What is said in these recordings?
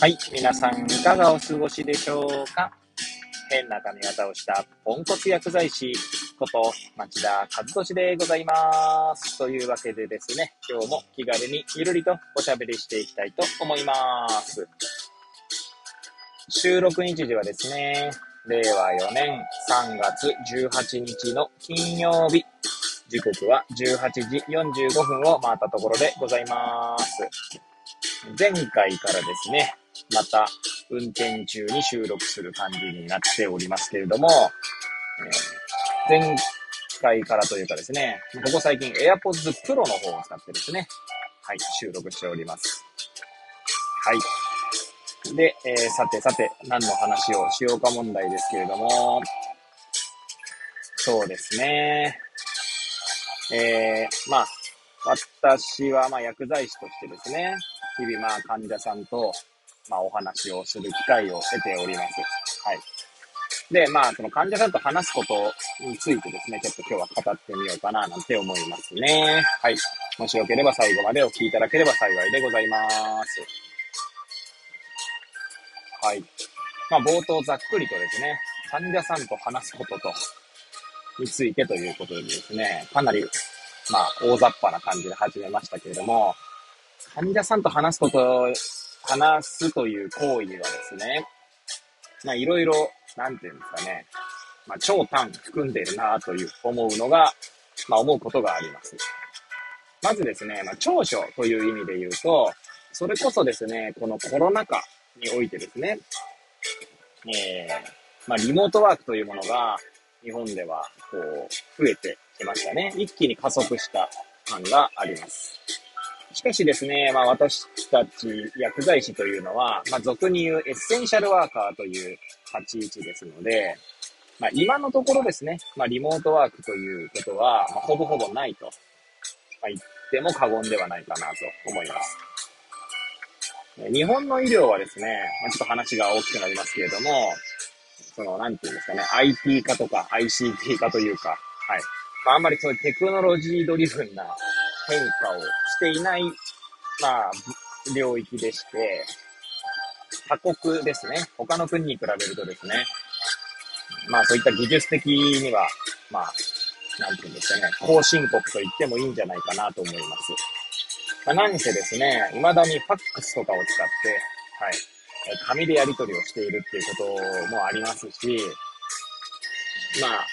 はい。皆さん、いかがお過ごしでしょうか？変な髪型をしたポンコツ薬剤師こと町田和俊でございます。というわけでですね、今日も気軽にゆるりとおしゃべりしていきたいと思います。収録日時はですね、令和4年3月18日の金曜日、時刻は18時45分を回ったところでございます。前回からですね、また運転中に収録する感じになっておりますけれども、えー、前回からというかですね、ここ最近 AirPods Pro の方を使ってですね、はい、収録しております。はい。で、えー、さてさて、何の話をしようか問題ですけれども、そうですね。えー、まあ、私はまあ薬剤師としてですね、日々まあ患者さんとまあお話をする機会を得ております。はい。で、まあその患者さんと話すことについてですね、ちょっと今日は語ってみようかななんて思いますね。はい。もしよければ最後までお聞きいただければ幸いでございます。はい。まあ冒頭ざっくりとですね、患者さんと話すことと、についてということでですね、かなり、まあ大雑把な感じで始めましたけれども、患者さんと話すこと、話すという行為にはですね、まあいろいろ、なんていうんですかね、まあ超短含んでるなという思うのが、まあ思うことがあります。まずですね、まあ長所という意味で言うと、それこそですね、このコロナ禍においてですね、えー、まあリモートワークというものが日本ではこう増えてきましたね。一気に加速した感があります。しかしですね、まあ私たち薬剤師というのは、まあ俗に言うエッセンシャルワーカーという立ち位置ですので、まあ今のところですね、まあリモートワークということは、まあ、ほぼほぼないと、ま、言っても過言ではないかなと思います。日本の医療はですね、まあ、ちょっと話が大きくなりますけれども、その、なんていうんですかね、IT 化とか ICT 化というか、はい。まあ、あんまりそういうテクノロジードリブンな変化をしていない、まあ、領域でして、他国ですね。他の国に比べるとですね、まあそういった技術的には、まあ、なんていうんですかね、後進国と言ってもいいんじゃないかなと思います。まあ、何せですね、未だにファックスとかを使って、はい、紙でやり取りをしているっていうこともありますし、まあ、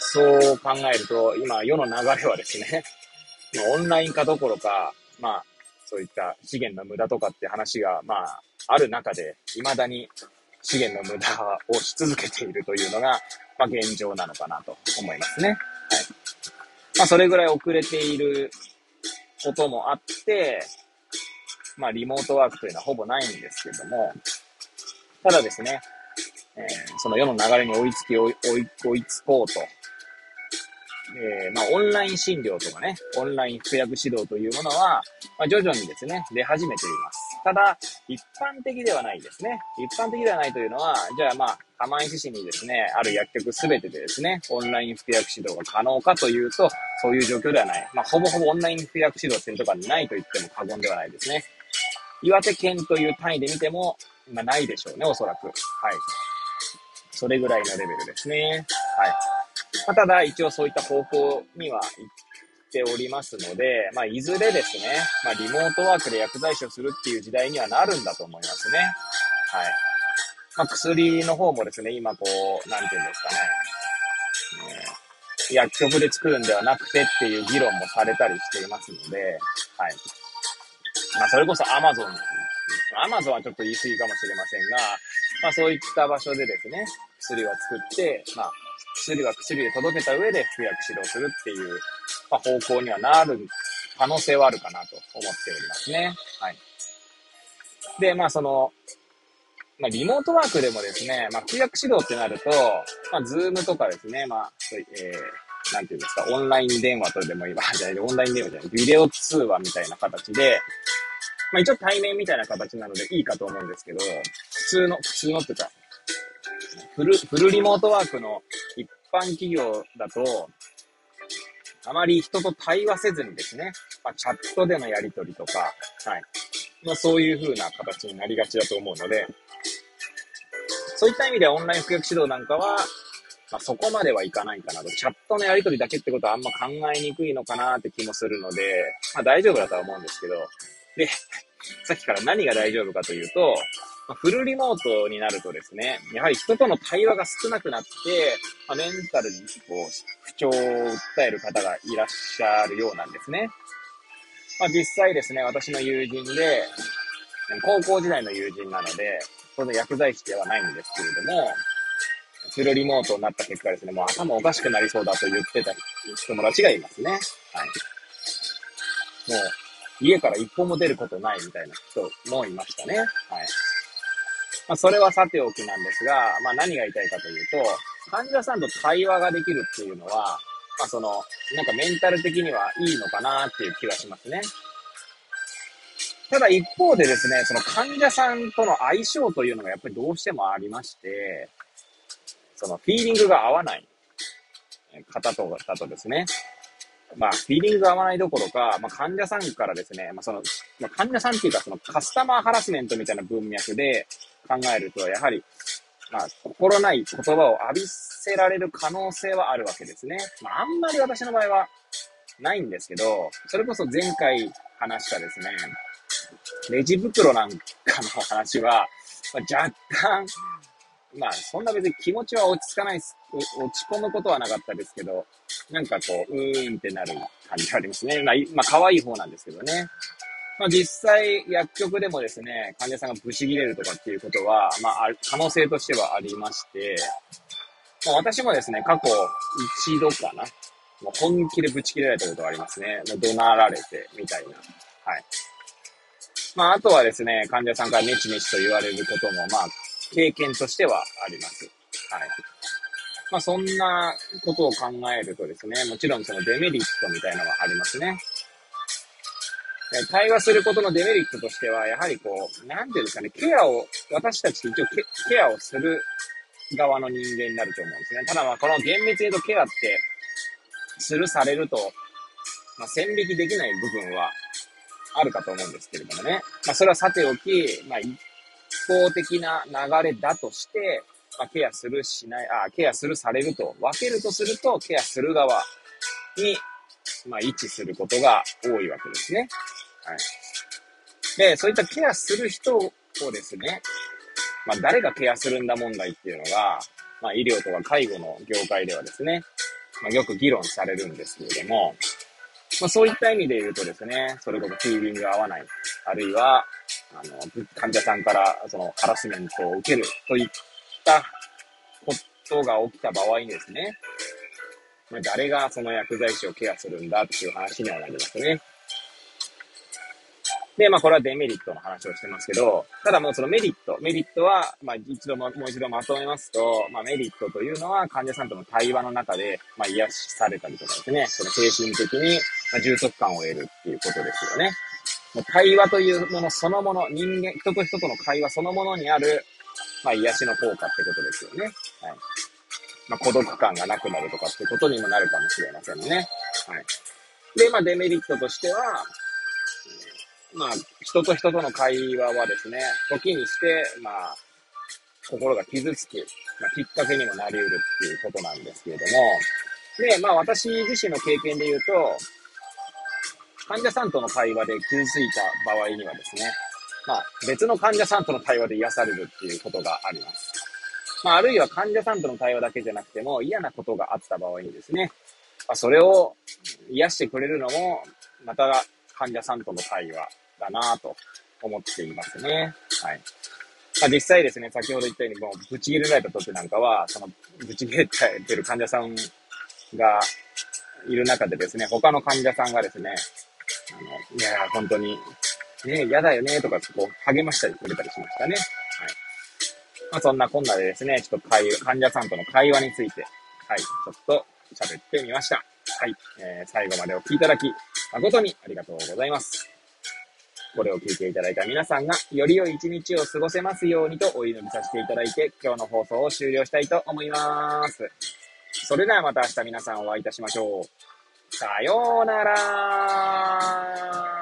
そう考えると、今世の流れはですね、オンライン化どころか、まあ、そういった資源の無駄とかって話が、まあ、ある中で、未だに資源の無駄をし続けているというのが、まあ、現状なのかなと思いますね。はい。まあ、それぐらい遅れていることもあって、まあ、リモートワークというのはほぼないんですけども、ただですね、えー、その世の流れに追いつき追い追いつこうとえー、まあ、オンライン診療とかね、オンライン服薬指導というものは、まあ、徐々にですね、出始めています。ただ、一般的ではないですね。一般的ではないというのは、じゃあまあ、釜石市にですね、ある薬局すべてでですね、オンライン服薬指導が可能かというと、そういう状況ではない。まあ、ほぼほぼオンライン服薬指導してるとかないと言っても過言ではないですね。岩手県という単位で見ても、まあ、ないでしょうね、おそらく。はい。それぐらいのレベルですね。はい。まあ、ただ、一応そういった方向には行っておりますので、まあ、いずれですね、まあ、リモートワークで薬剤師をするっていう時代にはなるんだと思いますね。はい。まあ、薬の方もですね、今こう、なんていうんですかね、薬局で作るんではなくてっていう議論もされたりしていますので、はい。まあ、それこそ Amazon、Amazon はちょっと言い過ぎかもしれませんが、まあ、そういった場所でですね、薬は作って、まあ、薬は薬で届けた上で服薬指導するっていう、まあ、方向にはなる可能性はあるかなと思っておりますね。はい。で、まあその、まあリモートワークでもですね、まあ服薬指導ってなると、まあズームとかですね、まあ、えー、なんていうんですか、オンライン電話とでも今、じゃオンライン電話じゃない、ビデオ通話みたいな形で、まあ一応対面みたいな形なのでいいかと思うんですけど、普通の、普通のっていうか、フル、フルリモートワークの一般企業だと、あまり人と対話せずにですね、まあ、チャットでのやり取りとか、はい。まあ、そういう風な形になりがちだと思うので、そういった意味でオンライン服薬指導なんかは、まあ、そこまではいかないかなと。チャットのやり取りだけってことはあんま考えにくいのかなって気もするので、まあ大丈夫だとは思うんですけど、で、さっきから何が大丈夫かというと、フルリモートになるとですね、やはり人との対話が少なくなって、メンタルにこう不調を訴える方がいらっしゃるようなんですね。まあ、実際ですね、私の友人で、高校時代の友人なので、当然薬剤師ではないんですけれども、フルリモートになった結果ですね、もう頭おかしくなりそうだと言ってた友達がいますね。はい。もう、家から一歩も出ることないみたいな人もいましたね。はい。まあ、それはさておきなんですが、まあ何が言いたいかというと、患者さんと対話ができるっていうのは、まあその、なんかメンタル的にはいいのかなっていう気はしますね。ただ一方でですね、その患者さんとの相性というのがやっぱりどうしてもありまして、そのフィーリングが合わない方とだとですね、まあ、フィーリング合わないどころか、まあ、患者さんからですね、まあ、その、まあ、患者さんっていうか、そのカスタマーハラスメントみたいな文脈で考えると、やはり、まあ、心ない言葉を浴びせられる可能性はあるわけですね。まあ、あんまり私の場合はないんですけど、それこそ前回話したですね、レジ袋なんかの話は、まあ、若干、まあ、そんな別に気持ちは落ち着かないす、落ち込むことはなかったですけど、なんかこう、うーんってなる感じがありますね。まあ、まあ、可愛い方なんですけどね。まあ、実際、薬局でもですね、患者さんがブチ切れるとかっていうことは、まあ、可能性としてはありまして、まあ、私もですね、過去一度かな。もう本気でブチ切れられたことがありますね。もう怒鳴られて、みたいな。はい。まあ、あとはですね、患者さんからネチネチと言われることも、まあ、経験としてはあります。はい。まあ、そんなことを考えるとですね、もちろんそのデメリットみたいなのはありますね。対話することのデメリットとしては、やはりこう、なんていうんですかね、ケアを、私たち一応ケアをする側の人間になると思うんですね。ただまあ、この厳密に言うとケアって、するされると、まあ、線引きできない部分はあるかと思うんですけれどもね。まあ、それはさておき、まあ、一方的な流れだとして、まあ、ケアするしない、あ、ケアするされると分けるとすると、ケアする側に、まあ、位置することが多いわけですね。はい。で、そういったケアする人をですね、まあ、誰がケアするんだ問題っていうのが、まあ、医療とか介護の業界ではですね、まあ、よく議論されるんですけれども、まあ、そういった意味で言うとですね、それこそフィーリングが合わない、あるいは、あの、患者さんからそのハラスメントを受けるといったことが起きた場合にですね、ま、誰がその薬剤師をケアするんだっていう話にはなりますね。で、まあこれはデメリットの話をしてますけど、ただもうそのメリット、メリットは、まあ一度も、もう一度まとめますと、まあメリットというのは患者さんとの対話の中で、まあ癒しされたりとかですね、その精神的に、ま充足感を得るっていうことですよね。もう対話というものそのもの、人間、人と人との会話そのものにある、まあ癒しの効果ってことですよね。はい。まあ孤独感がなくなるとかってことにもなるかもしれませんね。はい。で、まあデメリットとしては、まあ、人と人との会話はですね、時にして、まあ、心が傷つく、まあ、きっかけにもなり得るっていうことなんですけれども、で、まあ私自身の経験で言うと、患者さんとの会話で傷ついた場合にはですね、まあ別の患者さんとの対話で癒されるっていうことがあります。まああるいは患者さんとの対話だけじゃなくても嫌なことがあった場合にですね、まあ、それを癒してくれるのも、また患者さんとの対話だなと思っていますね。はい。まあ、実際ですね、先ほど言ったように、もう、ぶち切れられた時なんかは、その、ぶち切れてる患者さんがいる中でですね、他の患者さんがですね、あの、いや、本当に、ね、嫌だよね、とか、こう、励ましたりくれたりしましたね。はい。まあ、そんなこんなでですね、ちょっと会患者さんとの会話について、はい、ちょっと喋ってみました。はい。えー、最後までお聞きいただき、誠にありがとうございます。これを聞いていただいた皆さんが、より良い一日を過ごせますようにとお祈りさせていただいて、今日の放送を終了したいと思います。それではまた明日皆さんお会いいたしましょう。さようなら。